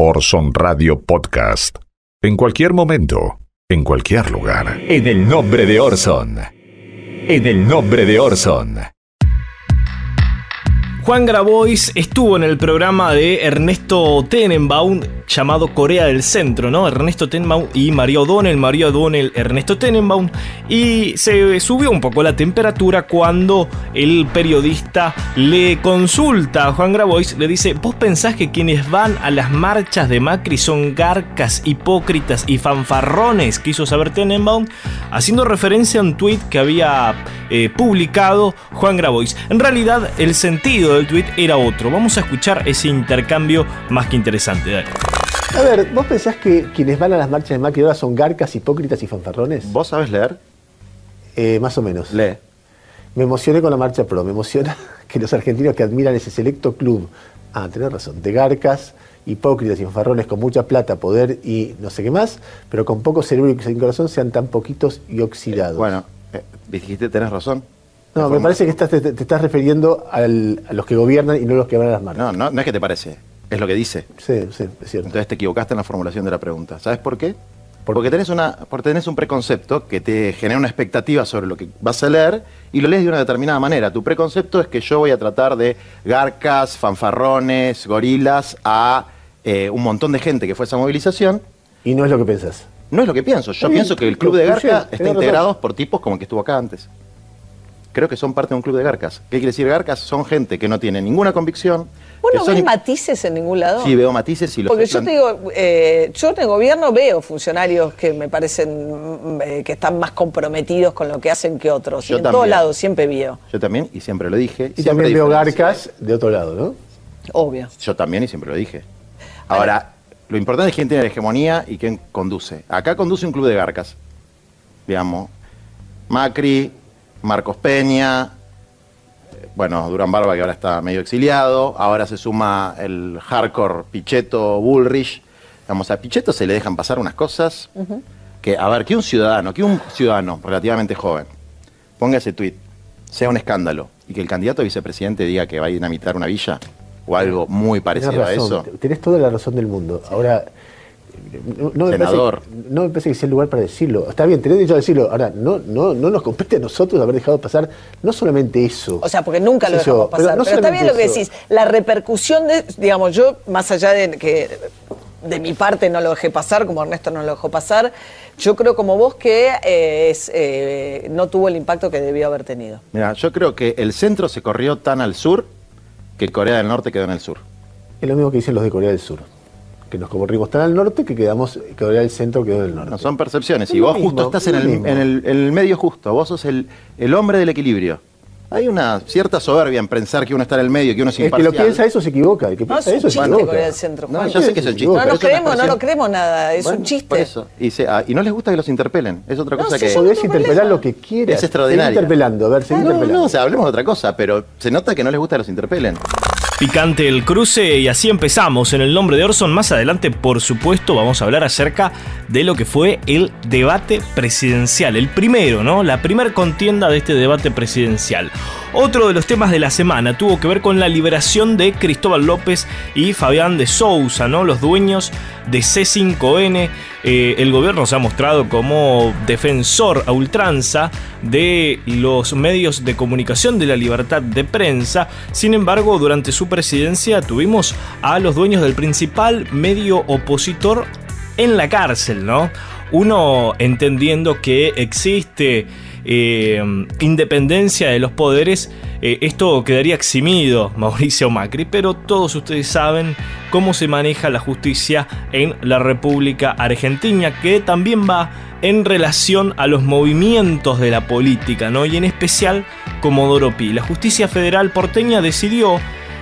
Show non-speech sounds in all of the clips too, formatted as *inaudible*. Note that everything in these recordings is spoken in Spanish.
Orson Radio Podcast. En cualquier momento, en cualquier lugar. En el nombre de Orson. En el nombre de Orson. Juan Grabois estuvo en el programa de Ernesto Tenenbaum llamado Corea del Centro, ¿no? Ernesto Tenenbaum y María O'Donnell, María O'Donnell, Ernesto Tenenbaum, y se subió un poco la temperatura cuando el periodista le consulta a Juan Grabois, le dice, ¿vos pensás que quienes van a las marchas de Macri son garcas, hipócritas y fanfarrones? Quiso saber Tenenbaum, haciendo referencia a un tuit que había eh, publicado Juan Grabois. En realidad, el sentido del tweet era otro. Vamos a escuchar ese intercambio más que interesante. Dale. A ver, ¿vos pensás que quienes van a las marchas de Macri ahora son garcas, hipócritas y fanfarrones? ¿Vos sabés leer? Eh, más o menos. Lee. Me emocioné con la marcha pro, me emociona *laughs* que los argentinos que admiran ese selecto club, ah, tenés razón, de garcas, hipócritas y fanfarrones con mucha plata, poder y no sé qué más, pero con poco cerebro y sin corazón sean tan poquitos y oxidados. Bueno, eh, dijiste, tenés razón. No, me parece que estás- te, te estás refiriendo al- a los que gobiernan y no a los que van a las marchas. No, no, no es que te parece, es lo que dice. Sí, sí, es cierto. Entonces te equivocaste en la formulación de la pregunta. ¿Sabes por qué? Porque tenés, una, porque tenés un preconcepto que te genera una expectativa sobre lo que vas a leer y lo lees de una determinada manera. Tu preconcepto es que yo voy a tratar de garcas, fanfarrones, gorilas a eh, un montón de gente que fue a esa movilización. Y no es lo que pensás. No es lo que pienso. Yo pienso que el club de lo garca pusieron, está integrado por tipos como el que estuvo acá antes. Creo que son parte de un club de garcas. ¿Qué quiere decir garcas? Son gente que no tiene ninguna convicción. ¿Vos que no son ves matices en ningún lado? Sí, veo matices y los Porque yo te digo, eh, yo en el gobierno veo funcionarios que me parecen mm, eh, que están más comprometidos con lo que hacen que otros. Yo y en todos también. lados siempre veo, Yo también, y siempre lo dije. Y siempre también veo garcas de otro lado, ¿no? obvio. Yo también, y siempre lo dije. Ahora, lo importante es quién tiene la hegemonía y quién conduce. Acá conduce un club de garcas. Digamos, Macri, Marcos Peña, eh, bueno, Durán Barba, que ahora está medio exiliado. Ahora se suma el hardcore Pichetto Bullrich. Digamos, a Pichetto se le dejan pasar unas cosas que, a ver, que un ciudadano, que un ciudadano relativamente joven ponga ese tuit, sea un escándalo, y que el candidato a vicepresidente diga que va a dinamitar una villa o algo muy parecido a eso. Tenés toda la razón del mundo. Ahora, no, no me Senador. parece, no me parece que sea el lugar para decirlo. Está bien, tenés derecho a decirlo. Ahora, no, no, no nos compete a nosotros haber dejado pasar no solamente eso. O sea, porque nunca lo dejamos pasar. Pero, no está bien lo que decís. La repercusión de, digamos, yo, más allá de que de mi parte no lo dejé pasar, como Ernesto no lo dejó pasar, yo creo como vos que eh, es, eh, no tuvo el impacto que debió haber tenido. Mira, yo creo que el centro se corrió tan al sur que Corea del Norte quedó en el sur. Es lo mismo que dicen los de Corea del Sur. Que nos corrimos tan al norte que quedamos, que Corea del Centro quedó del norte. No son percepciones. Es Y lo vos mismo, justo estás es en lo el, en, el, en el medio justo. Vos sos el, el hombre del equilibrio. Hay una cierta soberbia en pensar que uno está en el medio, que uno es el que imparcial. lo piensa eso se equivoca. El que No, piensa es un eso se equivoca. Del Centro, No, ya sé que es un chiste. No una creemos, no nos creemos nada, es Bueno, un chiste. Por eso. Y, se- ah, y no les gusta que los interpelen. Es otra No, cosa sí, que. yo Podés no interpelar lo que quieras. Es extraordinario. Seguí interpelando, a ver, Ah, no, interpelando. no, o sea, hablemos de otra cosa, pero se nota que no les gusta que los interpelen. Picante el cruce y así empezamos. En el nombre de Orson, más adelante, por supuesto, vamos a hablar acerca de lo que fue el debate presidencial. El primero, ¿no? La primera contienda de este debate presidencial. Otro de los temas de la semana tuvo que ver con la liberación de Cristóbal López y Fabián de Sousa, ¿no? Los dueños de C5N. Eh, el gobierno se ha mostrado como defensor a ultranza de los medios de comunicación de la libertad de prensa. Sin embargo, durante su presidencia tuvimos a los dueños del principal medio opositor en la cárcel, ¿no? Uno entendiendo que existe eh, independencia de los poderes, eh, esto quedaría eximido *laughs* Mauricio Macri, pero todos ustedes saben cómo se maneja la justicia en la República Argentina, que también va en relación a los movimientos de la política, ¿no? Y en especial Comodoro Pi. La justicia federal porteña decidió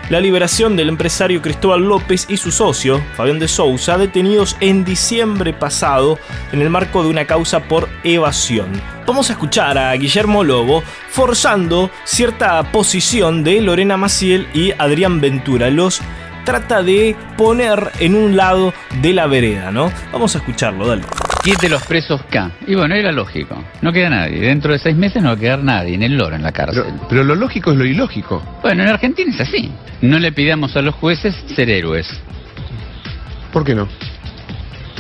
la liberación del empresario Cristóbal López y su socio, Fabián de Sousa, detenidos en diciembre pasado en el marco de una causa por evasión. Vamos a escuchar a Guillermo Lobo forzando cierta posición de Lorena Maciel y Adrián Ventura. Los trata de poner en un lado de la vereda, ¿no? Vamos a escucharlo, dale. Quite los presos K. Y bueno, era lógico. No queda nadie. Dentro de seis meses no va a quedar nadie en el loro en la cárcel. Pero, pero lo lógico es lo ilógico. Bueno, en Argentina es así. No le pidamos a los jueces ser héroes. ¿Por qué no?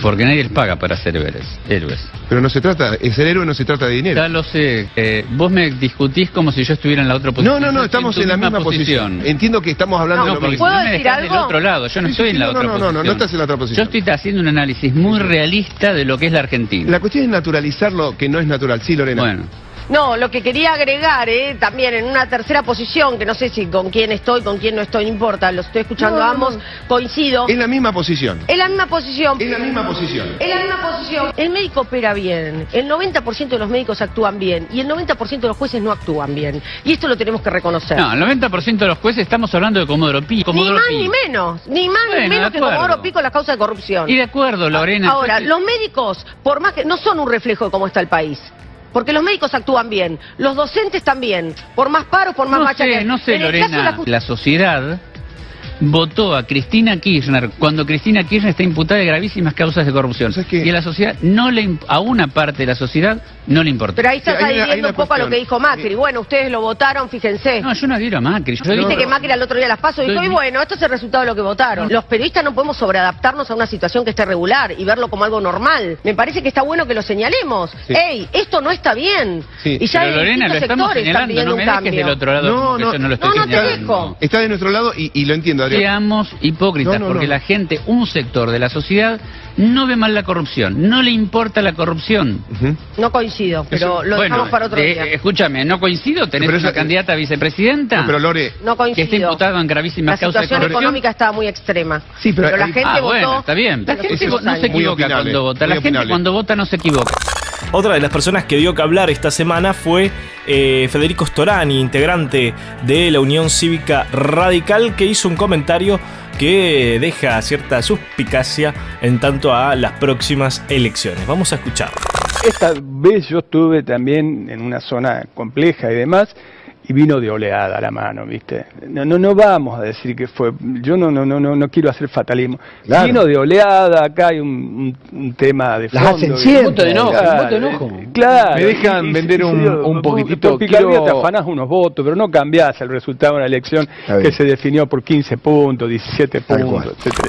Porque nadie les paga para ser héroes. héroes. Pero no se trata, el ser héroe no se trata de dinero. Ya lo sé. eh, vos me discutís como si yo estuviera en la otra posición. No, no, no, estamos en la misma posición. Entiendo que estamos hablando No, de lo mismo. me decir del algo? otro lado. Yo no Sí, estoy sí, en la no, otra no, no, posición. no, no estás en la otra posición. Yo estoy haciendo un análisis muy realista de lo que es la Argentina. La cuestión es naturalizar lo que no es natural. Sí, Lorena. Bueno. No, lo que quería agregar, eh, también en una tercera posición, que no sé si con quién estoy, con quién no estoy, no importa, lo estoy escuchando No, a ambos, no. coincido. En la misma posición. En la misma posición. En la misma posición. En la misma posición. El médico opera bien, el 90% de los médicos actúan bien y el 90% de los jueces no actúan bien. Y esto lo tenemos que reconocer. No, el 90% de los jueces estamos hablando de Comodoro Pi. ni Comodoro más Pi. ni menos, ni más Bueno, ni menos que. Comodoro Pico la causa de corrupción. Y de acuerdo, Lorena. Ahora, entonces- los médicos, por más que no son un reflejo de cómo está el país. Porque los médicos actúan bien, los docentes también, por más paros, por más no sé, no sé, En Lorena. La sociedad votó a Cristina Kirchner cuando Cristina Kirchner está imputada de gravísimas causas de corrupción. ¿Sabes qué? Y a la sociedad no le a una parte de la sociedad no le importa. Pero ahí estás Sí, adhiriendo una un poco a lo que dijo Macri. Bueno, ustedes lo votaron, fíjense. No, yo no adhiero a Macri. Yo Viste que Macri al otro día las pasó y dijo, y bueno, esto es el resultado de lo que votaron. Los periodistas no podemos sobreadaptarnos a una situación que esté regular y verlo como algo normal. Me parece que está bueno que lo señalemos. Sí. ey, esto no está bien. Sí. Y ya Pero en Lorena, lo estamos están señalando, pidiendo no me un dejes cambio. del otro lado No, que no. yo no lo estoy No, no te dejo. Está de nuestro lado y, y lo entiendo, Adrián. Seamos hipócritas, No, no, porque no. la gente, un sector de la sociedad, no ve mal la corrupción, no le importa la corrupción. No coincido, pero lo Bueno, dejamos para otro eh, día. escúchame, ¿no coincido? ¿Tenés Pero una candidata a vicepresidenta? No, pero Lore, No que está coincido. imputada en La gravísimas causas de situación económica estaba muy extrema. Sí, pero la gente Ah, votó. bueno, está bien. La gente no se equivoca opinable, cuando vota. La gente opinable. cuando vota no se equivoca. Otra de las personas que dio que hablar esta semana fue eh, Federico Storani, integrante de la Unión Cívica Radical, que hizo un comentario que deja cierta suspicacia en tanto a las próximas elecciones. Vamos a escuchar. Esta vez yo estuve también en una zona compleja y demás, y vino de oleada la mano, ¿viste? No, no, no vamos a decir que fue, yo no, no, no, no, no quiero hacer fatalismo. Claro. Vino de oleada, acá hay un, un- un tema de Las fondo. hacen que- siempre. Voto de enojo, voto de enojo. Claro. Me dejan vender un- yo- un poquitito, Por picardía quiero- te afanás unos votos, pero no cambiás el resultado de una elección que se definió por 15 puntos, 17 Tal puntos, etcétera.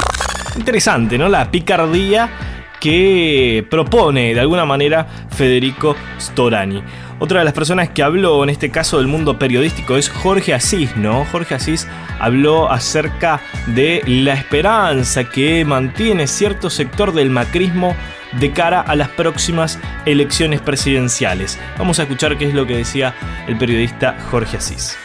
Interesante, ¿no? La picardía que propone de alguna manera Federico Storani. Otra de las personas que habló en este caso del mundo periodístico es Jorge Asís, ¿no? Jorge Asís habló acerca de la esperanza que mantiene cierto sector del macrismo de cara a las próximas elecciones presidenciales. Vamos a escuchar qué es lo que decía el periodista Jorge Asís.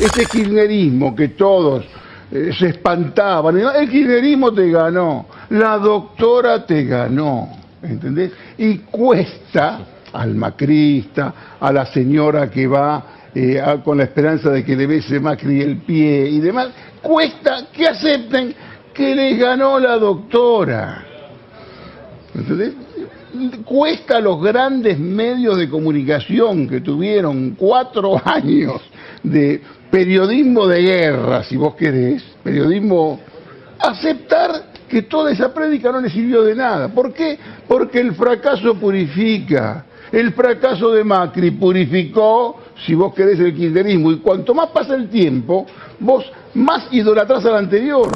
Ese kirchnerismo que todos eh, se espantaban, el kirchnerismo te ganó, la doctora te ganó, ¿entendés? Y cuesta al macrista, a la señora que va eh, a- con la esperanza de que le bese Macri el pie y demás, cuesta que acepten que les ganó la doctora. ¿Entendés? Cuesta a los grandes medios de comunicación que tuvieron cuatro *laughs* años de periodismo de guerra, si vos querés, periodismo, aceptar que toda esa prédica no le sirvió de nada. ¿Por qué? Porque el fracaso purifica. El fracaso de Macri purificó, si vos querés, el kirchnerismo. Y cuanto más pasa el tiempo, vos más idolatrás al anterior.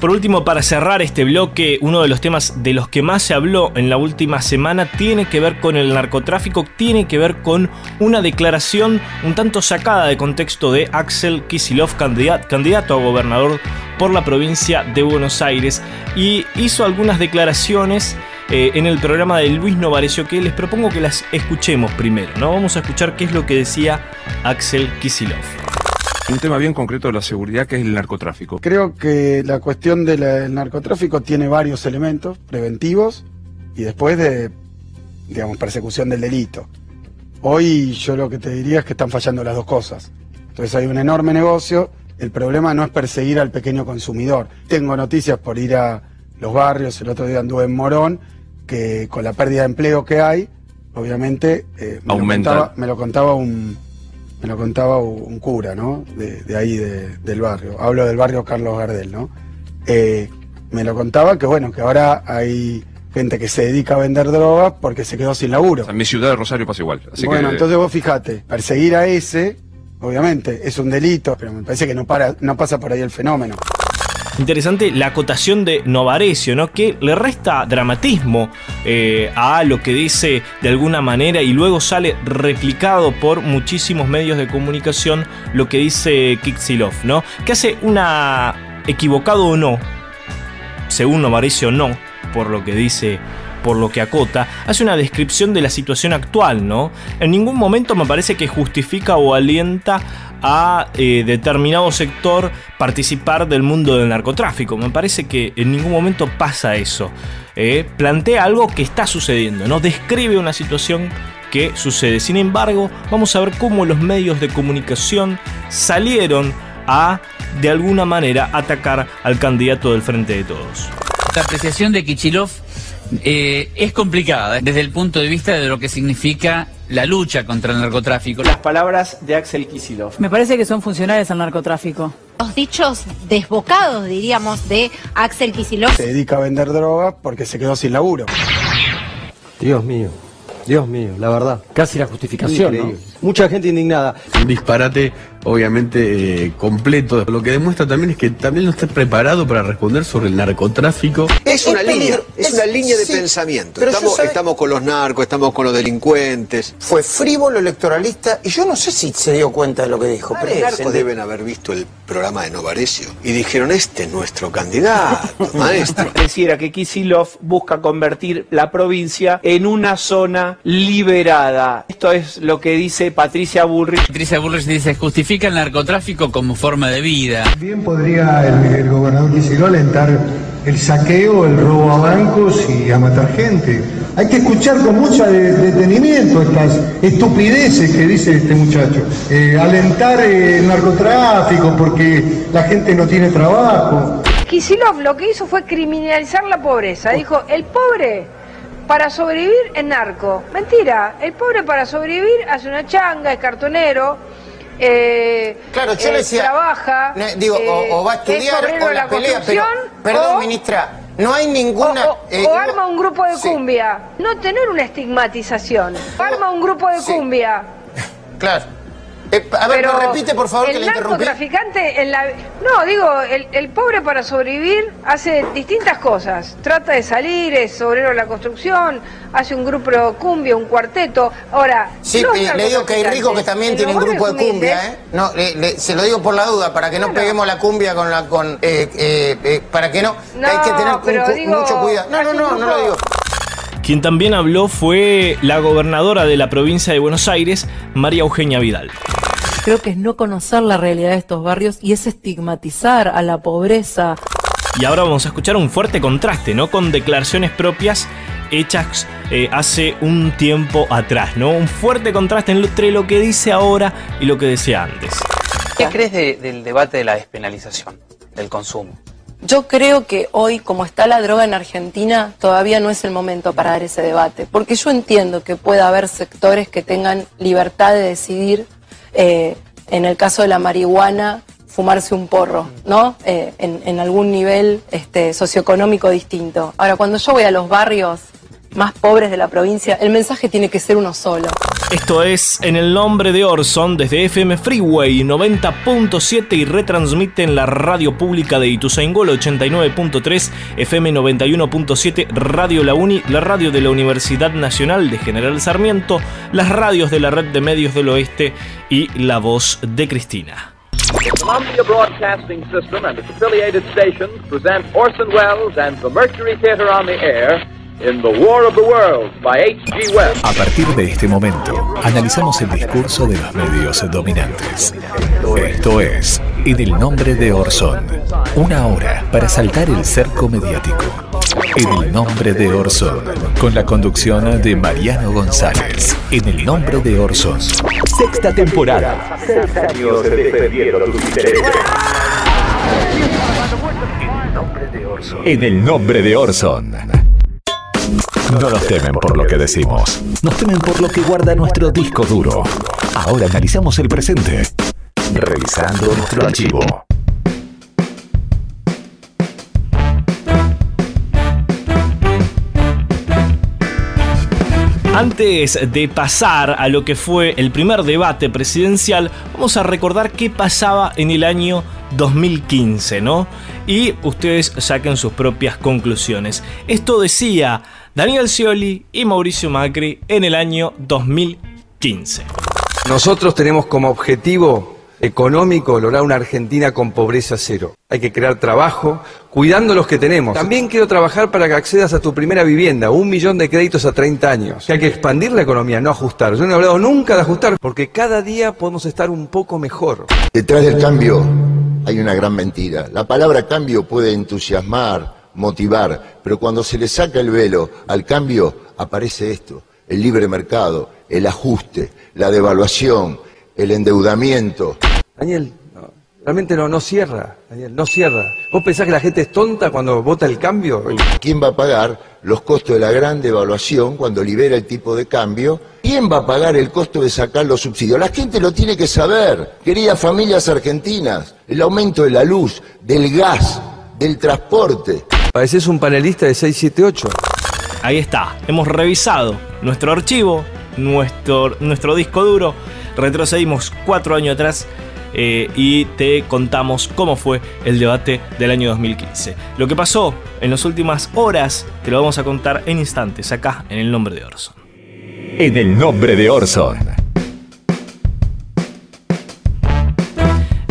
Por último, para cerrar este bloque, uno de los temas de los que más se habló en la última semana tiene que ver con el narcotráfico, tiene que ver con una declaración un tanto sacada de contexto de Axel Kisilov, candidato, a gobernador por la provincia de Buenos Aires, y hizo algunas declaraciones eh, en el programa de Luis Novarecio que les propongo que las escuchemos primero, ¿no? Vamos a escuchar qué es lo que decía Axel Kisilov. Un tema bien concreto de la seguridad que es el narcotráfico. Creo que la cuestión del narcotráfico tiene varios elementos preventivos y después de, digamos, persecución del delito. Hoy yo lo que te diría es que están fallando las dos cosas. Entonces hay un enorme negocio, el problema no es perseguir al pequeño consumidor. Tengo noticias por ir a los barrios, el otro día anduve en Morón, que con la pérdida de empleo que hay, obviamente eh, me, lo Aumenta. contaba, me lo contaba un me lo contaba un cura, ¿no? De, de ahí de- del barrio. Hablo del barrio Carlos Gardel, ¿no? Eh, me lo contaba que bueno, que ahora hay gente que se dedica a vender drogas porque se quedó sin laburo. En mi ciudad de Rosario pasa igual. Así bueno, que, entonces vos fijate, perseguir a ese, obviamente, es un delito, pero me parece que no para, no pasa por ahí el fenómeno. Interesante la acotación de Novarecio, ¿no? Que le resta dramatismo eh, a lo que dice de alguna manera y luego sale replicado por muchísimos medios de comunicación lo que dice Kixilov, ¿no? Que hace una equivocado o no, según Novarecio no, por lo que dice por lo que acota, hace una descripción de la situación actual, ¿no? En ningún momento me parece que justifica o alienta a eh, determinado sector participar del mundo del narcotráfico. Me parece que en ningún momento pasa eso. Eh, plantea algo que está sucediendo, ¿no? Describe una situación que sucede. Sin embargo, vamos a ver cómo los medios de comunicación salieron a, de alguna manera, atacar al candidato del Frente de Todos. La apreciación de Kichilov eh, es complicada desde el punto de vista de lo que significa la lucha contra el narcotráfico. Las palabras de Axel Kisilov. Me parece que son funcionales al narcotráfico. Los dichos desbocados, diríamos, de Axel Kisilov. Se dedica a vender droga porque se quedó sin laburo. Dios mío, Dios mío, la verdad. Casi la justificación, ¿no? Mucha gente indignada. Un disparate, obviamente, eh, completo. Lo que demuestra también es que también no está preparado para responder sobre el narcotráfico. Es una línea, es una línea de pensamiento. Estamos, yo sabe- estamos con los narcos, estamos con los delincuentes. Fue frívolo electoralista y yo no sé si se dio cuenta de lo que dijo. Los narcos de- deben haber visto el programa de Novarecio y dijeron, este es nuestro candidato, *laughs* maestro. Pareciera que Kisilov busca convertir la provincia en una zona liberada. Esto es lo que dice Patricia Bullrich. Patricia Bullrich dice, justifica el narcotráfico como forma de vida. Bien podría el, el gobernador Kicillof alentar el saqueo, el robo a bancos y a matar gente. Hay que escuchar con mucho de- detenimiento estas estupideces que dice este muchacho. Eh, alentar eh, el narcotráfico porque la gente no tiene trabajo. Kisilov lo que hizo fue criminalizar la pobreza. Dijo, el pobre para sobrevivir es narco. Mentira, el pobre para sobrevivir hace una changa, es cartonero. Eh, Claro, yo eh, le decía, trabaja, digo, eh, o, o va a es estudiar obrero o de la, pelea, pero, perdón, o- ministra, no hay ninguna... o, o- eh, o arma un grupo de sí. cumbia. No tener una estigmatización. Arma un grupo de cumbia. Claro. Eh, a ver, Pero ¿me repite por favor que el le interrumpí? narcotraficante en la no digo el, el pobre para sobrevivir hace distintas cosas trata de salir es obrero de la construcción hace un grupo de cumbia un cuarteto ahora Sí, eh, le digo que hay ricos que también en tienen grupo de cumbia, ¿eh? No, le- le- se lo digo por la duda, para que no peguemos la cumbia con la... con eh, eh, eh, Para que no... No, hay que tener un digo, mucho cuidado. No, no, no, no lo digo. Quien también habló fue la gobernadora de la provincia de Buenos Aires, María Eugenia Vidal. Creo que es no conocer la realidad de estos barrios y es estigmatizar a la pobreza. Y ahora vamos a escuchar un fuerte contraste, ¿no? Con declaraciones propias hechas eh, hace un tiempo atrás, ¿no? Un fuerte contraste entre lo que dice ahora y lo que decía antes. ¿Qué crees de- del debate de la despenalización del consumo? Yo creo que hoy, como está la droga en Argentina, todavía no es el momento para dar ese debate, porque yo entiendo que pueda haber sectores que tengan libertad de decidir, eh, en el caso de la marihuana, fumarse un porro, ¿no? Eh, en, en algún nivel este, socioeconómico distinto. Ahora, cuando yo voy a los barrios más pobres de la provincia, el mensaje tiene que ser uno solo. Esto es En el nombre de Orson desde FM Freeway 90.7 y retransmite en la radio pública de Ituzaingó 89.3, FM 91.7, Radio La Uni, la radio de la Universidad Nacional de General Sarmiento, las radios de la Red de Medios del Oeste y La Voz de Cristina. Columbia Broadcasting System and its affiliated stations present Orson Welles and the Mercury Theater on the Air in The War of the Worlds by H.G. Wells. A partir de este momento, analizamos el discurso de los medios dominantes. Esto es En el nombre de Orson. Una hora para saltar el cerco mediático. En el nombre de Orson. Con la conducción de Mariano González. En el nombre de Orson. Sexta temporada. Seis años defendiendo tus intereses. En el nombre de Orson. No nos temen por lo que decimos. Nos temen por lo que guarda nuestro disco duro. Ahora analizamos el presente. Revisando nuestro archivo. Antes de pasar a lo que fue el primer debate presidencial, vamos a recordar qué pasaba en el año 2015, ¿no? Y ustedes saquen sus propias conclusiones. Esto decía Daniel Scioli y Mauricio Macri en el año 2015. Nosotros tenemos como objetivo económico lograr una Argentina con pobreza cero. Hay que crear trabajo, cuidando los que tenemos. También quiero trabajar para que accedas a tu primera vivienda, un millón de créditos a 30 años. Que hay que expandir la economía, no ajustar. Yo no he hablado nunca de ajustar, porque cada día podemos estar un poco mejor. Detrás del cambio hay una gran mentira. La palabra cambio puede entusiasmar, motivar, pero cuando se le saca el velo al cambio aparece esto, el libre mercado, el ajuste, la devaluación, el endeudamiento. Daniel, no, realmente no, no cierra, Daniel, no cierra. ¿Vos pensás que la gente es tonta cuando vota el cambio? ¿Quién va a pagar los costos de la gran devaluación cuando libera el tipo de cambio? ¿Quién va a pagar el costo de sacar los subsidios? La gente lo tiene que saber. Queridas familias argentinas, el aumento de la luz, del gas, del transporte. Pareces un panelista de 678. Ahí está, hemos revisado nuestro archivo, nuestro, nuestro disco duro, retrocedimos cuatro años atrás eh, y te contamos cómo fue el debate del año 2015. Lo que pasó en las últimas horas te lo vamos a contar en instantes acá en el nombre de Orson. En el nombre de Orson.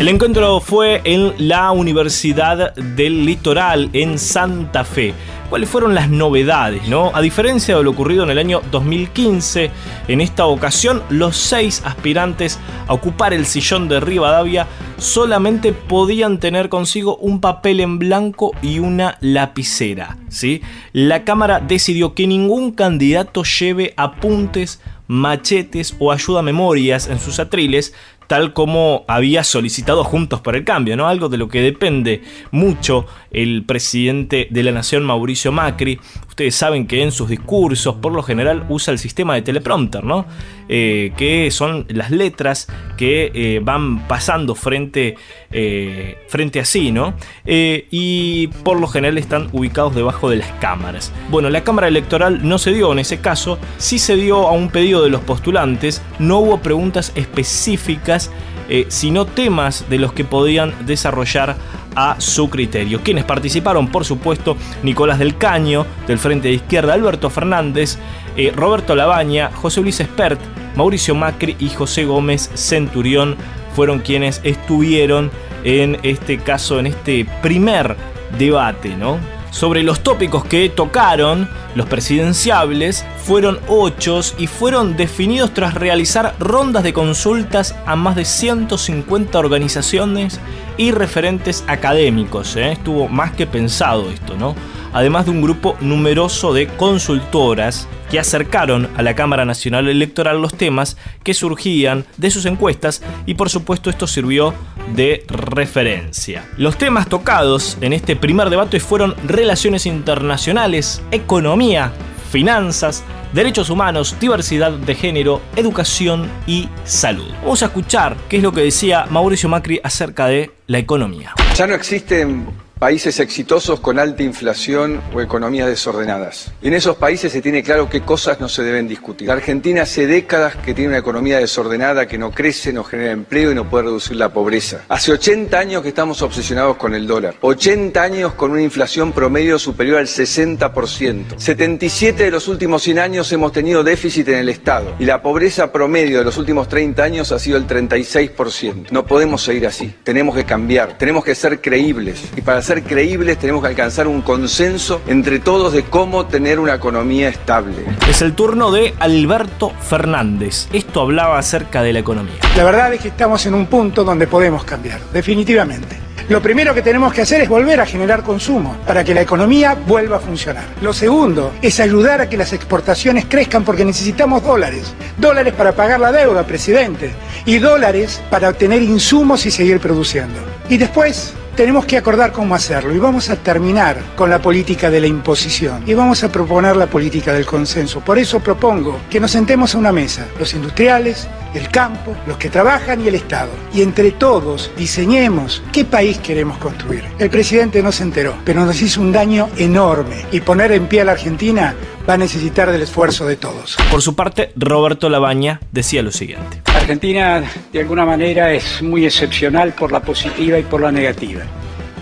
El encuentro fue en la Universidad del Litoral, en Santa Fe. ¿Cuáles fueron las novedades? No? A diferencia de lo ocurrido en el año 2015, en esta ocasión los seis aspirantes a ocupar el sillón de Rivadavia solamente podían tener consigo un papel en blanco y una lapicera. ¿sí? La Cámara decidió que ningún candidato lleve apuntes machetes o ayuda memorias en sus atriles, tal como había solicitado Juntos por el Cambio, ¿no? Algo de lo que depende mucho el presidente de la Nación, Mauricio Macri. Ustedes saben que en sus discursos, por lo general, usa el sistema de teleprompter, ¿no? Eh, que son las letras que eh, van pasando frente, eh, frente a sí, ¿no? y por lo general están ubicados debajo de las cámaras. Bueno, la Cámara Electoral no se dio en ese caso, sí se dio a un pedido de los postulantes, no hubo preguntas específicas sino temas de los que podían desarrollar a su criterio. Quienes participaron, por supuesto, Nicolás del Caño, del Frente de Izquierda, Alberto Fernández, eh, Roberto Labaña, José Luis Espert, Mauricio Macri y José Gómez Centurión fueron quienes estuvieron en este caso, en este primer debate, ¿no? Sobre los tópicos que tocaron los presidenciables fueron ocho y fueron definidos tras realizar rondas de consultas a más de 150 organizaciones y referentes académicos. ¿eh? Estuvo más que pensado esto, ¿no? Además de un grupo numeroso de consultoras que acercaron a la Cámara Nacional Electoral los temas que surgían de sus encuestas y por supuesto esto sirvió de referencia. Los temas tocados en este primer debate fueron relaciones internacionales, economía, finanzas, derechos humanos, diversidad de género, educación y salud. Vamos a escuchar qué es lo que decía Mauricio Macri acerca de la economía. Ya no existen países exitosos con alta inflación o economías desordenadas. En esos países se tiene claro qué cosas no se deben discutir. La Argentina hace décadas que tiene una economía desordenada que no crece, no genera empleo y no puede reducir la pobreza. Hace 80 años que estamos obsesionados con el dólar. 80 años con una inflación promedio superior al 60%. 77 de los últimos 100 años hemos tenido déficit en el Estado y la pobreza promedio de los últimos 30 años ha sido el 36%. No podemos seguir así. Tenemos que cambiar. Tenemos que ser creíbles. Y para ser creíbles tenemos que alcanzar un consenso entre todos de cómo tener una economía estable. Es el turno de Alberto Fernández. Esto hablaba acerca de la economía. La verdad es que estamos en un punto donde podemos cambiar, definitivamente. Lo primero que tenemos que hacer es volver a generar consumo para que la economía vuelva a funcionar. Lo segundo es ayudar a que las exportaciones crezcan porque necesitamos dólares. Dólares para pagar la deuda, presidente. Y dólares para obtener insumos y seguir produciendo. Y después tenemos que acordar cómo hacerlo y vamos a terminar con la política de la imposición y vamos a proponer la política del consenso. Por eso propongo que nos sentemos a una mesa, los industriales, el campo, los que trabajan y el Estado. Y entre todos diseñemos qué país queremos construir. El presidente no se enteró, pero nos hizo un daño enorme y poner en pie a la Argentina va a necesitar del esfuerzo de todos. Por su parte, Roberto Labaña decía lo siguiente. Argentina, de alguna manera, es muy excepcional por la positiva y por la negativa.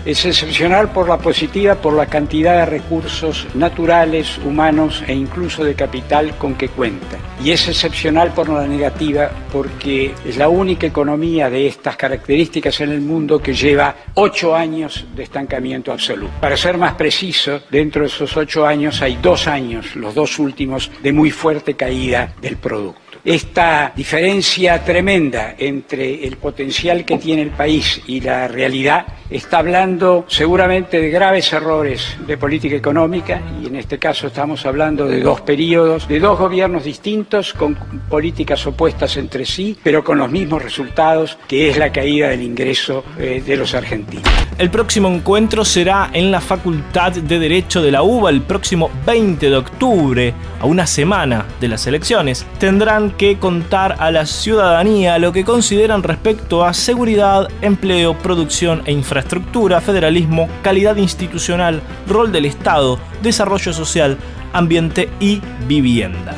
Es excepcional por la positiva, por la cantidad de recursos naturales, humanos e incluso de capital con que cuenta. Y es excepcional por la negativa porque es la única economía de estas características en el mundo que lleva ocho años de estancamiento absoluto. Para ser más preciso, dentro de esos ocho años hay dos años, los dos últimos, de muy fuerte caída del producto esta diferencia tremenda entre el potencial que tiene el país y la realidad está hablando seguramente de graves errores de política económica y en este caso estamos hablando de dos periodos, de dos gobiernos distintos con políticas opuestas entre sí, pero con los mismos resultados que es la caída del ingreso eh, de los argentinos. El próximo encuentro será en la Facultad de Derecho de la UBA el próximo 20 de octubre, a una semana de las elecciones. Tendrán que contar a la ciudadanía lo que consideran respecto a seguridad, empleo, producción e infraestructura, federalismo, calidad institucional, rol del Estado, desarrollo social, ambiente y vivienda.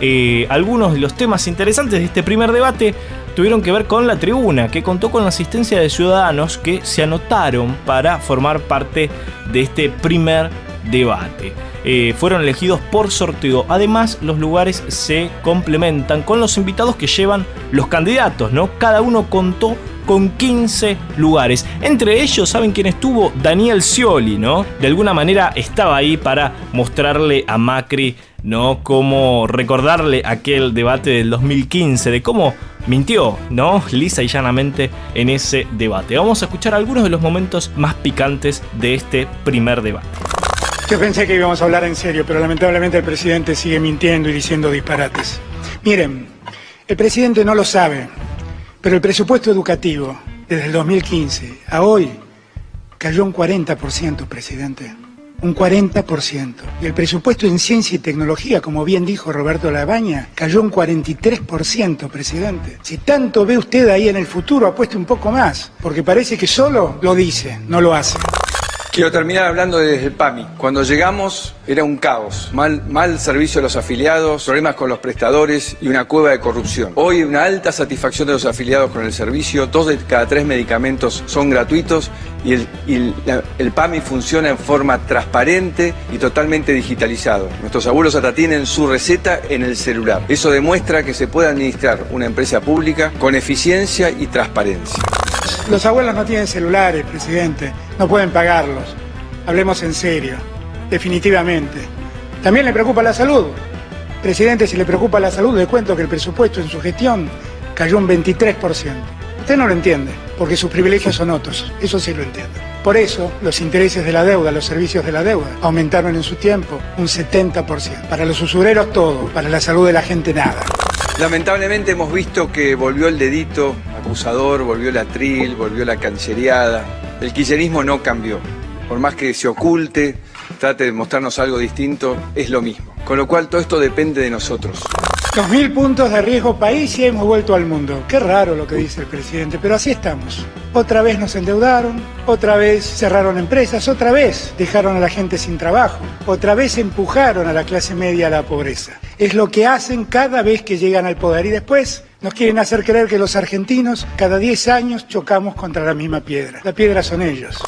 Eh, algunos de los temas interesantes de este primer debate tuvieron que ver con la tribuna, que contó con la asistencia de ciudadanos que se anotaron para formar parte de este primer debate. Eh, fueron elegidos por sorteo. Además, los lugares se complementan con los invitados que llevan los candidatos, ¿no? Cada uno contó con 15 lugares. Entre ellos, ¿saben quién estuvo? Daniel Scioli, ¿no? De alguna manera estaba ahí para mostrarle a Macri, ¿no? Cómo recordarle aquel debate del 2015, de cómo mintió, ¿no? Lisa y llanamente en ese debate. Vamos a escuchar algunos de los momentos más picantes de este primer debate. Yo pensé que íbamos a hablar en serio, pero lamentablemente el presidente sigue mintiendo y diciendo disparates. Miren, el presidente no lo sabe, pero el presupuesto educativo desde el 2015 a hoy cayó un 40%, presidente. Un 40%. Y el presupuesto en ciencia y tecnología, como bien dijo Roberto Labaña, cayó un 43%, presidente. Si tanto ve usted ahí en el futuro, apueste un poco más, porque parece que solo lo dice, no lo hace. Quiero terminar hablando desde el PAMI. Cuando llegamos era un caos, mal, servicio a los afiliados, problemas con los prestadores y una cueva de corrupción. Hoy una alta satisfacción de los afiliados con el servicio, dos de cada tres medicamentos son gratuitos y el, el PAMI funciona en forma transparente y totalmente digitalizado. Nuestros abuelos hasta tienen su receta en el celular. Eso demuestra que se puede administrar una empresa pública con eficiencia y transparencia. Los abuelos no tienen celulares, presidente, no pueden pagarlos. Hablemos en serio, definitivamente. También le preocupa la salud. Presidente, si le preocupa la salud, le cuento que el presupuesto en su gestión cayó un 23%. Usted no lo entiende, porque sus privilegios son otros, eso sí lo entiendo. Por eso, los intereses de la deuda, los servicios de la deuda, aumentaron en su tiempo un 70%. Para los usureros todo, para la salud de la gente nada. Lamentablemente hemos visto que volvió el dedito acusador, volvió la tril, volvió la canceriada. El kirchnerismo no cambió. Por más que se oculte, trate de mostrarnos algo distinto, es lo mismo. Con lo cual todo esto depende de nosotros. Dos mil puntos de riesgo país y hemos vuelto al mundo. Qué raro lo que dice el presidente, pero así estamos. Otra vez nos endeudaron, otra vez cerraron empresas, otra vez dejaron a la gente sin trabajo, otra vez empujaron a la clase media a la pobreza. Es lo que hacen cada vez que llegan al poder y después nos quieren hacer creer que los argentinos cada 10 años chocamos contra la misma piedra. La piedra son ellos.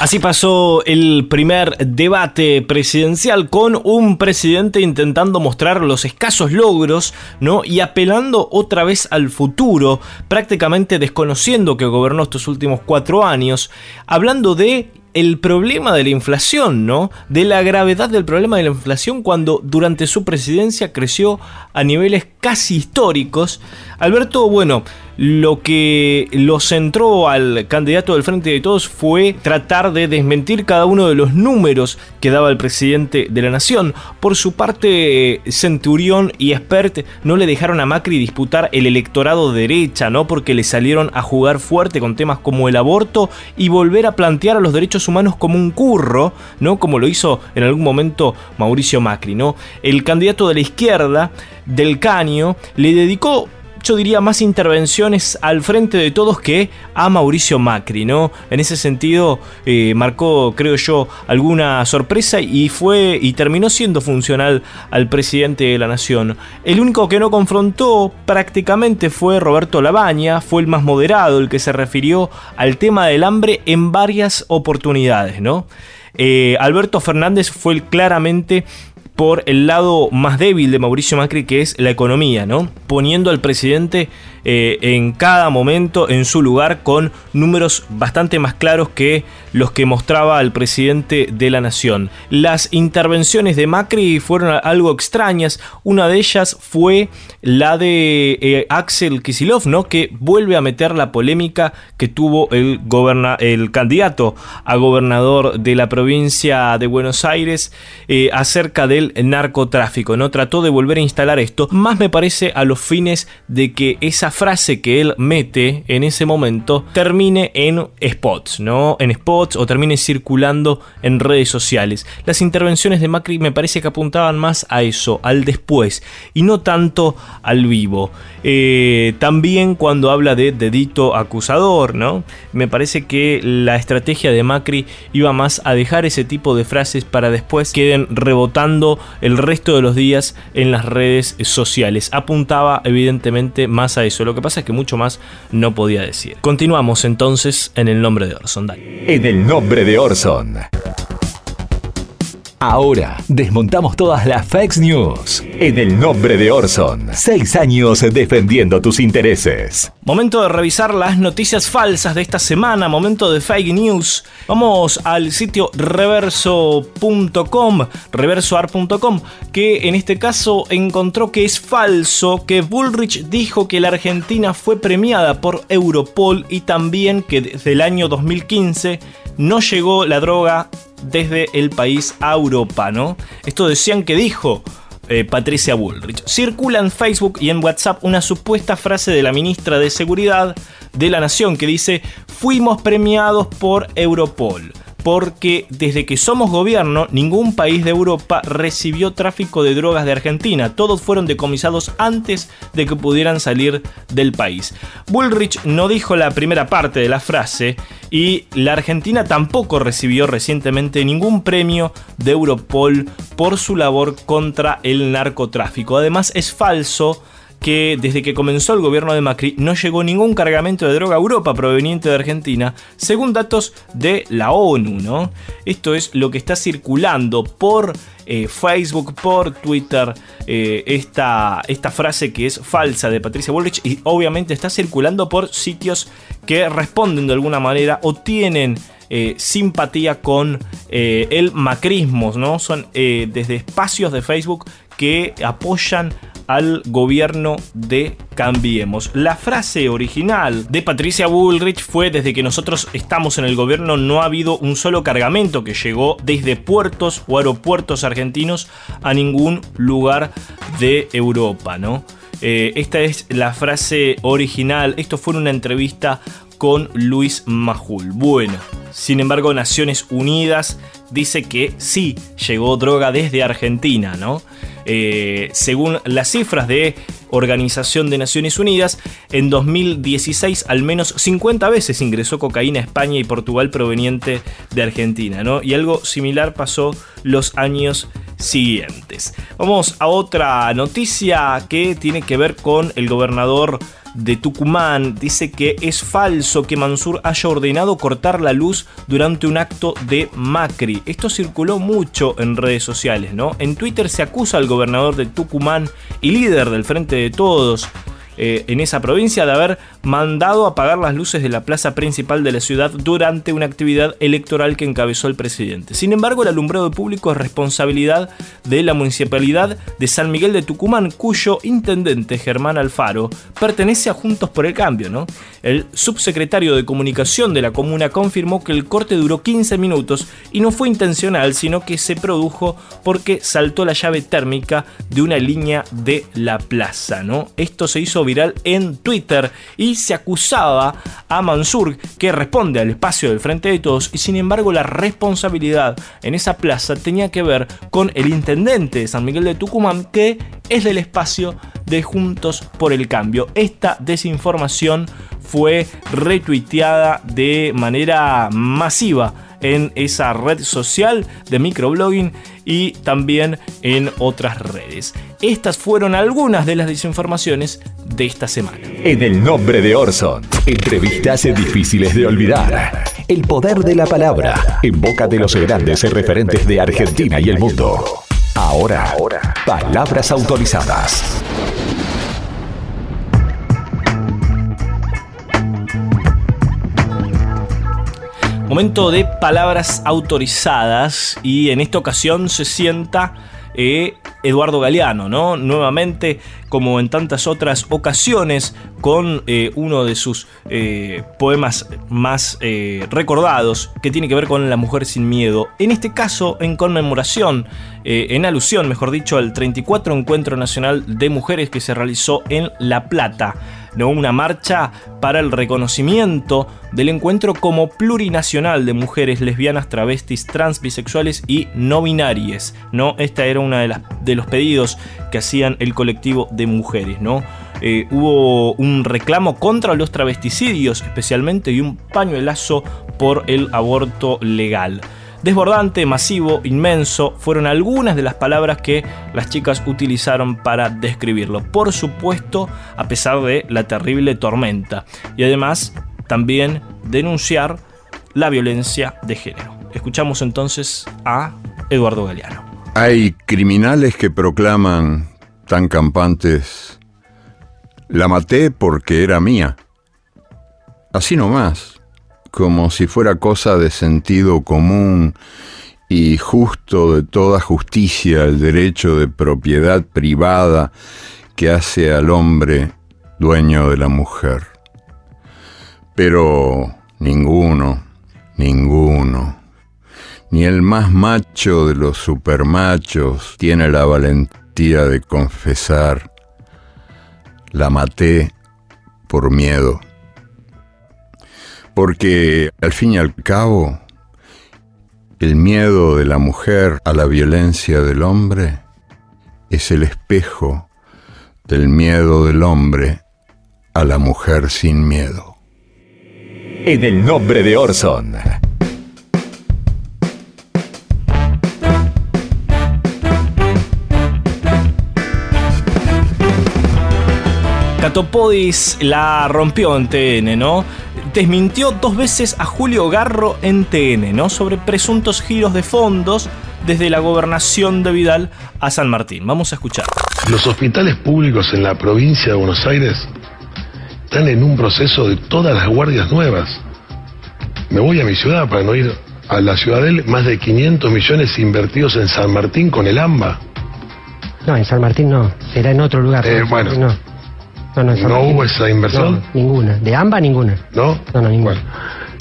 Así pasó el primer debate presidencial con un presidente intentando mostrar los escasos logros, ¿no? Y apelando otra vez al futuro, prácticamente desconociendo que gobernó estos últimos cuatro años, hablando de el problema de la inflación, ¿no? De la gravedad del problema de la inflación cuando durante su presidencia creció a niveles casi históricos. Alberto, bueno, lo que lo centró al candidato del Frente de Todos fue tratar de desmentir cada uno de los números que daba el presidente de la nación. Por su parte, Centurión y Expert no le dejaron a Macri disputar el electorado de derecha, ¿no? Porque le salieron a jugar fuerte con temas como el aborto y volver a plantear a los derechos humanos como un curro, ¿no? Como lo hizo en algún momento Mauricio Macri, ¿no? El candidato de la izquierda, del Caño, le dedicó diría más intervenciones al frente de todos que a Mauricio Macri, ¿no? En ese sentido eh, marcó, creo yo, alguna sorpresa y fue y terminó siendo funcional al presidente de la nación. El único que no confrontó prácticamente fue Roberto Labaña, fue el más moderado, el que se refirió al tema del hambre en varias oportunidades, ¿no? Eh, Alberto Fernández fue claramente por el lado más débil de Mauricio Macri, que es la economía, ¿no? Poniendo al presidente eh, en cada momento en su lugar con números bastante más claros que los que mostraba el presidente de la nación. Las intervenciones de Macri fueron algo extrañas. Una de ellas fue la de eh, Axel Kisilov, ¿no? que vuelve a meter la polémica que tuvo el, el candidato a gobernador de la provincia de Buenos Aires eh, acerca del narcotráfico. ¿no? Trató de volver a instalar esto, más me parece a los fines de que esa frase que él mete en ese momento termine en spots, ¿no? En spots o termine circulando en redes sociales. Las intervenciones de Macri me parece que apuntaban más a eso, al después, y no tanto al vivo. Eh, también cuando habla de dedito acusador, ¿no? Me parece que la estrategia de Macri iba más a dejar ese tipo de frases para después queden rebotando el resto de los días en las redes sociales. Apuntaba evidentemente más a eso. Lo que pasa es que mucho más no podía decir. Continuamos entonces en el nombre de Orson. En el nombre de Orson. Ahora desmontamos todas las fake news. En el nombre de Orson. Seis años defendiendo tus intereses. Momento de revisar las noticias falsas de esta semana. Momento de fake news. Vamos al sitio reverso.com, reversoar.com, que en este caso encontró que es falso que Bullrich dijo que la Argentina fue premiada por Europol y también que desde el año 2015 no llegó la droga desde el país a Europa, ¿no? Esto decían que dijo eh, Patricia Bullrich. Circula en Facebook y en WhatsApp una supuesta frase de la ministra de Seguridad de la Nación que dice, fuimos premiados por Europol porque desde que somos gobierno, ningún país de Europa recibió tráfico de drogas de Argentina. Todos fueron decomisados antes de que pudieran salir del país. Bullrich no dijo la primera parte de la frase y la Argentina tampoco recibió recientemente ningún premio de Europol por su labor contra el narcotráfico. Además es falso que desde que comenzó el gobierno de Macri no llegó ningún cargamento de droga a Europa proveniente de Argentina, según datos de la ONU, ¿no? Esto es lo que está circulando por eh, Facebook, por Twitter, eh, esta, esta frase que es falsa de Patricia Bullrich y obviamente está circulando por sitios que responden de alguna manera o tienen eh, simpatía con el macrismo, ¿no? Son desde espacios de Facebook que apoyan al gobierno de Cambiemos. La frase original de Patricia Bullrich fue desde que nosotros estamos en el gobierno no ha habido un solo cargamento que llegó desde puertos o aeropuertos argentinos a ningún lugar de Europa, ¿no? Eh, esta es la frase original. Esto fue una entrevista con Luis Majul. Bueno, sin embargo, Naciones Unidas dice que sí llegó droga desde Argentina, ¿no? Eh, según las cifras de Organización de Naciones Unidas, en 2016 al menos 50 veces ingresó cocaína a España y Portugal proveniente de Argentina, ¿no? Y algo similar pasó los años siguientes. Vamos a otra noticia que tiene que ver con el gobernador de Tucumán dice que es falso que Mansur haya ordenado cortar la luz durante un acto de Macri. Esto circuló mucho en redes sociales, ¿no? En Twitter se acusa al gobernador de Tucumán y líder del Frente de Todos, eh, en esa provincia de haber mandado apagar las luces de la plaza principal de la ciudad durante una actividad electoral que encabezó el presidente. Sin embargo, el alumbrado público es responsabilidad de la municipalidad de San Miguel de Tucumán, cuyo intendente Germán Alfaro pertenece a Juntos por el Cambio. ¿no? El subsecretario de Comunicación de la comuna confirmó que el corte duró 15 minutos y no fue intencional, sino que se produjo porque saltó la llave térmica de una línea de la plaza. ¿no? Esto se hizo viral en Twitter y se acusaba a Mansur que responde al espacio del Frente de Todos y sin embargo la responsabilidad en esa plaza tenía que ver con el intendente de San Miguel de Tucumán que es del espacio de Juntos por el Cambio. Esta desinformación fue retuiteada de manera masiva en esa red social de microblogging y también en otras redes. Estas fueron algunas de las desinformaciones de esta semana. En el nombre de Orson, entrevistas difíciles de olvidar. El poder de la palabra en boca de los grandes referentes de Argentina y el mundo. Ahora, palabras autorizadas. Momento de palabras autorizadas y en esta ocasión se sienta eh, Eduardo Galeano, ¿no? Nuevamente, como en tantas otras ocasiones, con eh, uno de sus eh, poemas más recordados, que tiene que ver con la mujer sin miedo. En este caso, en conmemoración, en alusión, mejor dicho, al 34 Encuentro Nacional de Mujeres que se realizó en La Plata. ¿No? una marcha para el reconocimiento del encuentro como plurinacional de mujeres lesbianas, travestis, trans, bisexuales y no binarias. ¿no? Esta era uno de, las, de los pedidos que hacían el colectivo de mujeres. ¿no? Eh, hubo un reclamo contra los travesticidios especialmente y un pañuelazo por el aborto legal. Desbordante, masivo, inmenso, fueron algunas de las palabras que las chicas utilizaron para describirlo. Por supuesto, a pesar de la terrible tormenta. Y además, también denunciar la violencia de género. Escuchamos entonces a Eduardo Galeano. Hay criminales que proclaman tan campantes, la maté porque era mía. Así nomás como si fuera cosa de sentido común y justo de toda justicia el derecho de propiedad privada que hace al hombre dueño de la mujer. Pero ninguno, ninguno, ni el más macho de los supermachos tiene la valentía de confesar, la maté por miedo porque al fin y al cabo, el miedo de la mujer a la violencia del hombre es el espejo del miedo del hombre a la mujer sin miedo. En el nombre de Orson. Catopodis la rompió en TN, ¿no? Desmintió dos veces a Julio Garro en TN, ¿no? Sobre presuntos giros de fondos desde la gobernación de Vidal a San Martín. Vamos a escuchar. Los hospitales públicos en la provincia de Buenos Aires están en un proceso de todas las guardias nuevas. Me voy a mi ciudad para no ir a la Ciudadel, más de 500 millones invertidos en San Martín con el AMBA. No, en San Martín no, será en otro lugar. Eh, bueno, no. No, hubo esa inversión? ninguna. ¿De AMBA ninguna? ¿No? No, no, ninguna.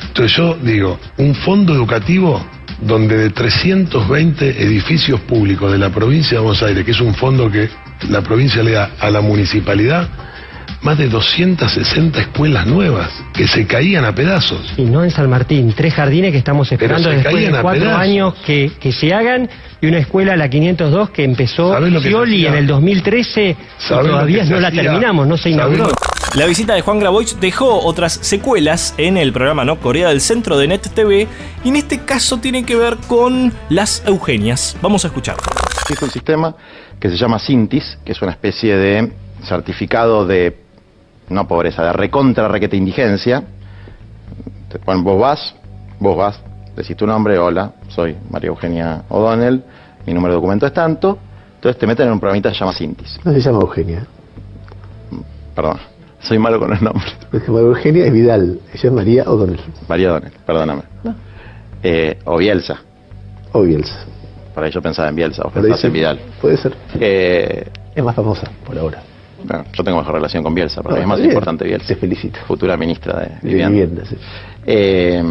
entonces yo digo, un fondo educativo donde de 320 edificios públicos de la provincia de Buenos Aires, que es un fondo que la provincia le da a la municipalidad, más de 260 escuelas nuevas que se caían a pedazos. Y no en San Martín, tres jardines que estamos esperando después de cuatro años que, que, se hagan y una escuela, la 502, que empezó Fioli en el 2013 y todavía no la terminamos, no se inauguró. La visita de Juan Grabois dejó otras secuelas en el programa ¿no? Corea del Centro de Net TV y en este caso tiene que ver con las Eugenias. Vamos a escuchar. Es un sistema que se llama Sintis, que es una especie de certificado de no pobreza, de recontra requete indigencia. Bueno, vos vas, vos vas, decís tu nombre, hola, soy María Eugenia O'Donnell, mi número de documento es tanto, entonces te meten en un programita que se llama Sintis. No se llama Eugenia. Perdón, *laughs* soy malo con los nombres. *laughs* María Eugenia es Vidal, ella es María O'Donnell. María O'Donnell, perdóname. Eh, o Bielsa. O Bielsa. Por ahí yo pensaba en Bielsa, o pensás en Vidal. Puede ser. Eh, es más famosa por ahora yo tengo mejor relación con Bielsa, pero es más importante Bielsa. Te felicito. Futura ministra de Vivienda. Eh,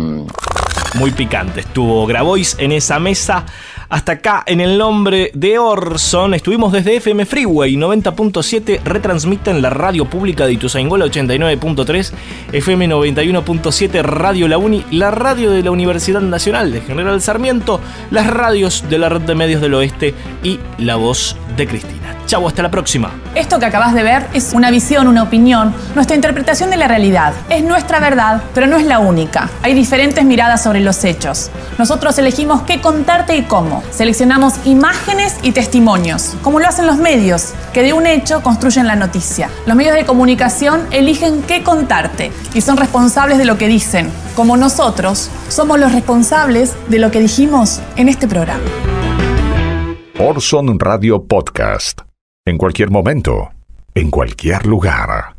Muy picante estuvo Grabois en esa mesa. Hasta acá en el nombre de Orson. Estuvimos desde FM Freeway 90.7. Retransmiten la radio pública de Ituzaingó 89.3. FM 91.7 Radio La Uni. La radio de la Universidad Nacional de General Sarmiento. Las radios de la red de medios del oeste. Y la voz de Cristina. Chau, hasta la próxima. Esto que acabas de ver es una visión, una opinión, nuestra interpretación de la realidad. Es nuestra verdad, pero no es la única. Hay diferentes miradas sobre los hechos. Nosotros elegimos qué contarte y cómo. Seleccionamos imágenes y testimonios, como lo hacen los medios, que de un hecho construyen la noticia. Los medios de comunicación eligen qué contarte y son responsables de lo que dicen, como nosotros somos los responsables de lo que dijimos en este programa. Orson Radio Podcast. En cualquier momento, en cualquier lugar.